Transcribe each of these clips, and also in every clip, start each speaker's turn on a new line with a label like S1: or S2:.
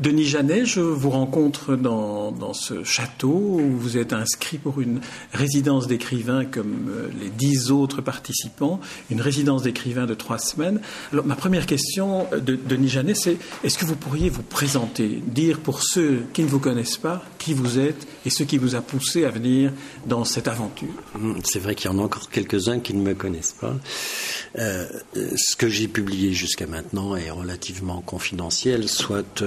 S1: Denis Janet, je vous rencontre dans, dans, ce château où vous êtes inscrit pour une résidence d'écrivain comme euh, les dix autres participants, une résidence d'écrivain de trois semaines. Alors ma première question euh, de Denis Janet, c'est est-ce que vous pourriez vous présenter, dire pour ceux qui ne vous connaissent pas qui vous êtes et ce qui vous a poussé à venir dans cette aventure?
S2: Hum, C'est vrai qu'il y en a encore quelques-uns qui ne me connaissent pas. Euh, ce que j'ai publié jusqu'à maintenant est relativement confidentiel, soit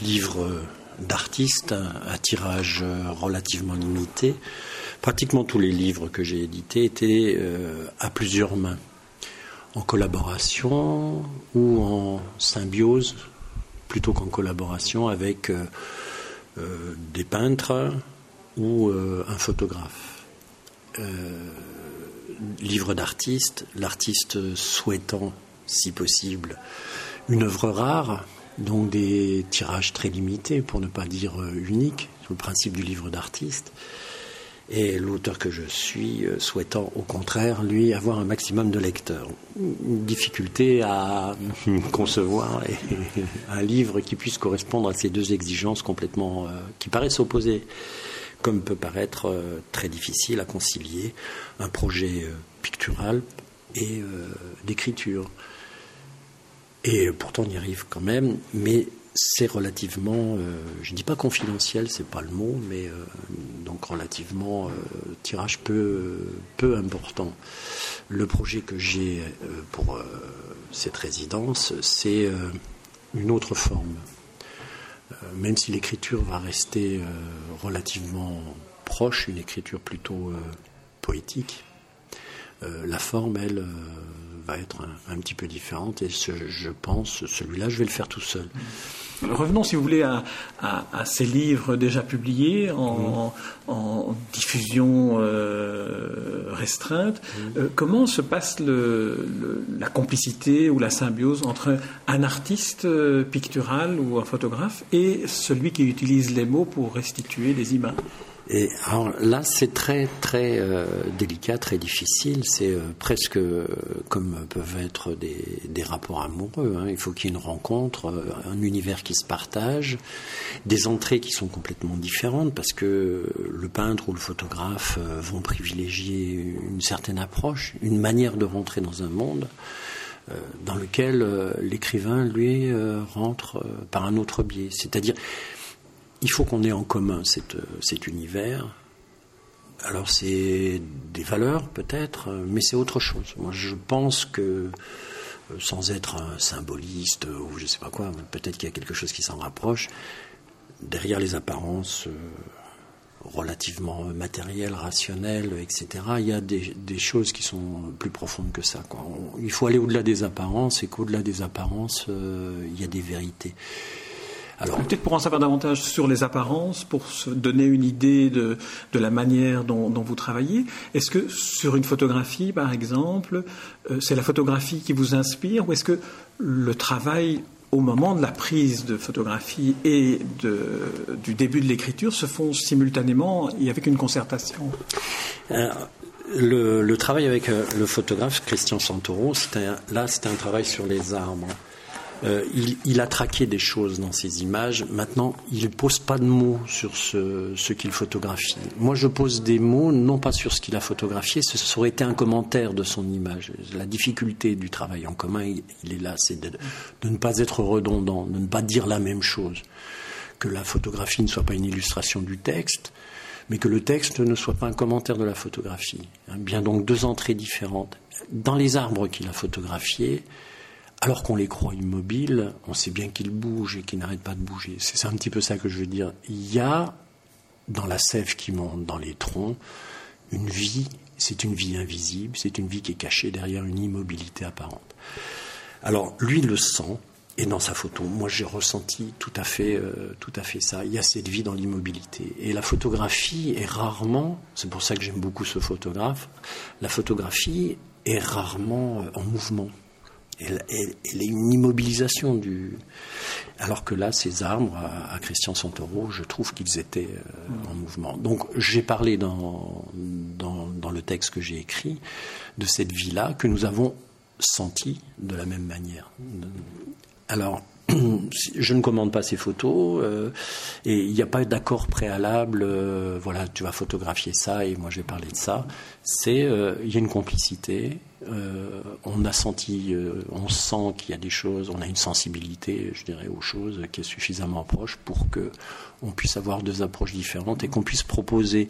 S2: livre d'artistes à tirage relativement limité. Pratiquement tous les livres que j'ai édités étaient euh, à plusieurs mains, en collaboration ou en symbiose, plutôt qu'en collaboration avec des peintres ou un photographe livre d'artiste, l'artiste souhaitant, si possible, une œuvre rare, donc des tirages très limités, pour ne pas dire euh, uniques, le principe du livre d'artiste. Et l'auteur que je suis euh, souhaitant au contraire, lui, avoir un maximum de lecteurs. Une difficulté à concevoir un livre qui puisse correspondre à ces deux exigences complètement, euh, qui paraissent opposées comme peut paraître très difficile à concilier un projet pictural et d'écriture. Et pourtant on y arrive quand même, mais c'est relativement, je ne dis pas confidentiel, c'est pas le mot, mais donc relativement tirage peu, peu important. Le projet que j'ai pour cette résidence, c'est une autre forme. Euh, même si l'écriture va rester euh, relativement proche, une écriture plutôt euh, la forme, elle, va être un, petit peu différente et je pense, celui-là, je vais le faire tout seul.
S1: Revenons, si vous voulez, à, ces livres déjà publiés en, diffusion restreinte. comment se passe la complicité ou la symbiose entre un artiste pictural ou un photographe et celui qui utilise les mots pour restituer des images?
S2: Et alors là, c'est très très euh, délicat, très difficile. C'est euh, presque euh, comme peuvent être des, des rapports amoureux. Hein. Il faut qu'il y ait une rencontre, un univers qui se partage, des entrées qui sont complètement différentes parce que le peintre ou le photographe vont privilégier une certaine approche, une manière de rentrer dans un monde dans lequel l'écrivain, lui, rentre par un autre biais. C'est-à-dire, il faut qu'on ait en commun cet univers. Alors c'est des valeurs peut-être, mais c'est autre chose. Moi je pense que euh, sans être un symboliste ou je ne sais pas quoi, peut-être qu'il y a quelque chose qui s'en rapproche. Derrière les apparences euh, relativement matérielles, rationnelles, etc., il y a des, choses qui sont plus profondes que ça. il faut aller au-delà des apparences et qu'au-delà des apparences, euh, il y a des vérités.
S1: Peut-être pour en savoir davantage sur les apparences, pour se donner une idée de, la manière dont, vous travaillez, est-ce que sur une photographie, par exemple, euh, c'est la photographie qui vous inspire ou est-ce que le travail au moment de la prise de photographie et du début de l'écriture se font simultanément et avec une concertation?
S2: Euh, le, travail avec euh, le photographe Christian Santoro, là c'était un travail sur les arbres. Euh, il, a traqué des choses dans ses images. Maintenant, il ne pose pas de mots sur ce, qu'il photographie. Moi, je pose des mots, non pas sur ce qu'il a photographié, ce, aurait été un commentaire de son image. La difficulté du travail en commun, il, est là, c'est de, ne pas être redondant, de ne pas dire la même chose. Que la photographie ne soit pas une illustration du texte, mais que le texte ne soit pas un commentaire de la photographie. Hein, bien donc deux entrées différentes. Dans les arbres qu'il a photographiés, alors qu'on les croit immobiles, on sait bien qu'ils bougent et qu'ils n'arrêtent pas de bouger. C'est un petit peu ça que je veux dire. Il y a dans la sève qui monte dans les troncs une vie, c'est une vie invisible, c'est une vie qui est cachée derrière une immobilité apparente. Alors lui le sent, et dans sa photo, moi j'ai ressenti tout à fait, euh, tout à fait ça. Il y a cette vie dans l'immobilité. Et la photographie est rarement, c'est pour ça que j'aime beaucoup ce photographe, la photographie est rarement euh, en mouvement. Elle, est une immobilisation du. Alors que là, ces arbres, à, Christian Santoro, je trouve qu'ils étaient euh, en mouvement. Donc, j'ai parlé dans, dans, le texte que j'ai écrit de cette vie-là que nous avons sentie de la même manière. Alors, je ne commande pas ces photos euh, et il n'y a pas d'accord préalable. Euh, voilà, tu vas photographier ça et moi je vais parler de ça. C'est euh, il y a une complicité. on a senti, on sent qu'il y a des choses, on a une sensibilité, je dirais, aux choses qui est suffisamment proche pour que on puisse avoir deux approches différentes et qu'on puisse proposer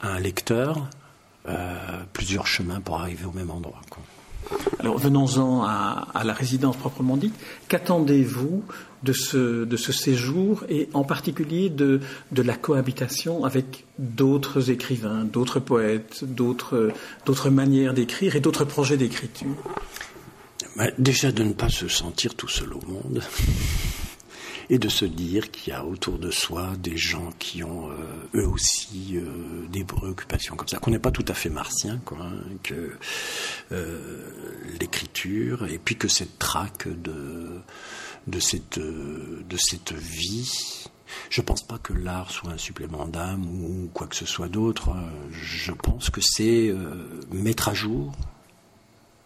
S2: à un lecteur plusieurs chemins pour arriver au même endroit.
S1: Alors venons-en à, la résidence proprement dite. Qu'attendez-vous de ce, de ce séjour et en particulier de, la cohabitation avec d'autres écrivains, d'autres poètes, d'autres, d'autres manières d'écrire et d'autres projets d'écriture?
S2: Bah, Déjà de ne pas se sentir tout seul au monde et de se dire qu'il y a autour de soi des gens qui ont euh, eux aussi euh, des préoccupations comme ça, qu'on n'est pas tout à fait martien, quoi, hein, que euh, l'écriture et puis que cette traque de de cette de cette vie. Je pense pas que l'art soit un supplément d'âme ou quoi que ce soit d'autre. Hein. Je pense que c'est mettre à jour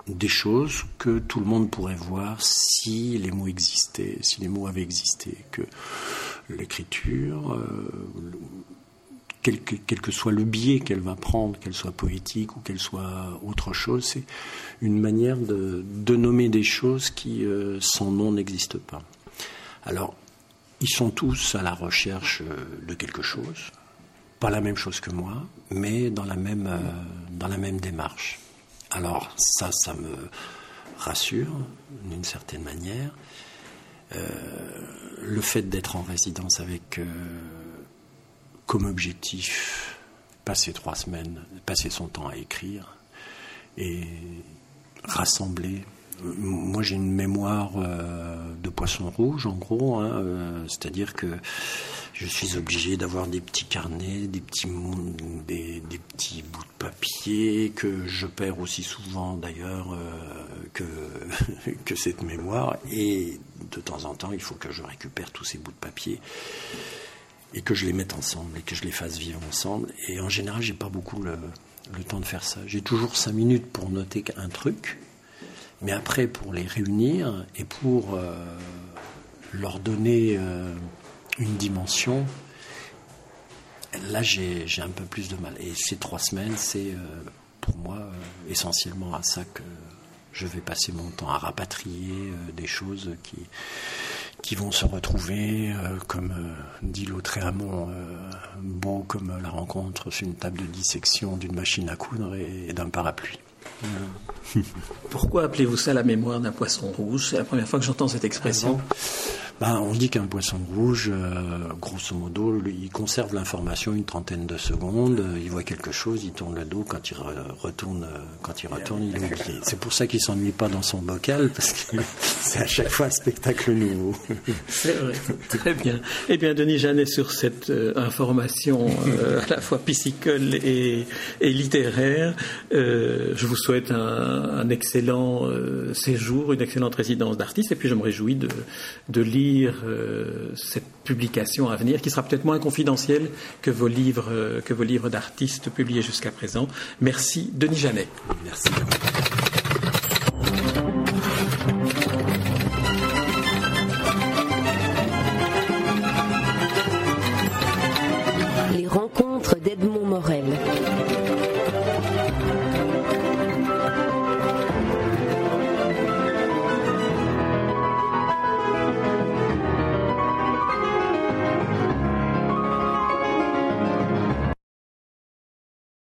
S2: des choses que tout le monde pourrait voir si les mots existaient, si les mots avaient existé, que l'écriture, euh, quel, que, soit le biais qu'elle va prendre, qu'elle soit poétique ou qu'elle soit autre chose, c'est une manière de, nommer des choses qui, euh, sans nom, n'existent pas. Alors, ils sont tous à la recherche euh, de quelque chose, pas la même chose que moi, mais dans la même, dans la même démarche. Alors ça, ça me rassure d'une certaine manière. Euh, le fait d'être en résidence avec euh, comme objectif passer trois semaines, passer son temps à écrire et rassembler. Moi, j'ai une mémoire euh, de poisson rouge, en gros, hein, c'est-à-dire que je suis obligé d'avoir des petits carnets, des petits, des, petits bouts de papier que je perds aussi souvent d'ailleurs euh, que cette mémoire. Et de temps en temps, il faut que je récupère tous ces bouts de papier et que je les mette ensemble et que je les fasse vivre ensemble. Et en général, j'ai pas beaucoup le, temps de faire ça. J'ai toujours cinq minutes pour noter un truc, mais après pour les réunir et pour euh, leur donner euh, une dimension, là j'ai un peu plus de mal. Et ces trois semaines, c'est euh, pour moi essentiellement à ça que je vais passer mon temps, à rapatrier des choses qui, qui vont se retrouver, comme dit l'autre Amont, beau comme la rencontre sur une table de dissection d'une machine à coudre et, d'un parapluie.
S1: Pourquoi appelez-vous ça la mémoire d'un poisson rouge? C'est la première fois que j'entends cette expression. Ah
S2: ben, on dit qu'un poisson rouge, euh, grosso modo, il conserve l'information une trentaine de secondes, euh, il voit quelque chose, il tourne le dos, quand il retourne, euh, quand il retourne, il est oublié. C'est pour ça qu'il s'ennuie pas dans son bocal, parce que c'est à chaque fois un spectacle nouveau.
S1: C'est vrai, très bien. Eh bien, Denis Jeannet, sur cette information à la fois piscicole et, littéraire, je vous souhaite un, excellent séjour, une excellente résidence d'artiste, et puis je me réjouis de lire euh, cette publication à venir, qui sera peut-être moins confidentielle que vos livres, euh, que vos livres d'artistes publiés jusqu'à présent. Merci, Denis Janet.
S2: Les rencontres d'Edmond.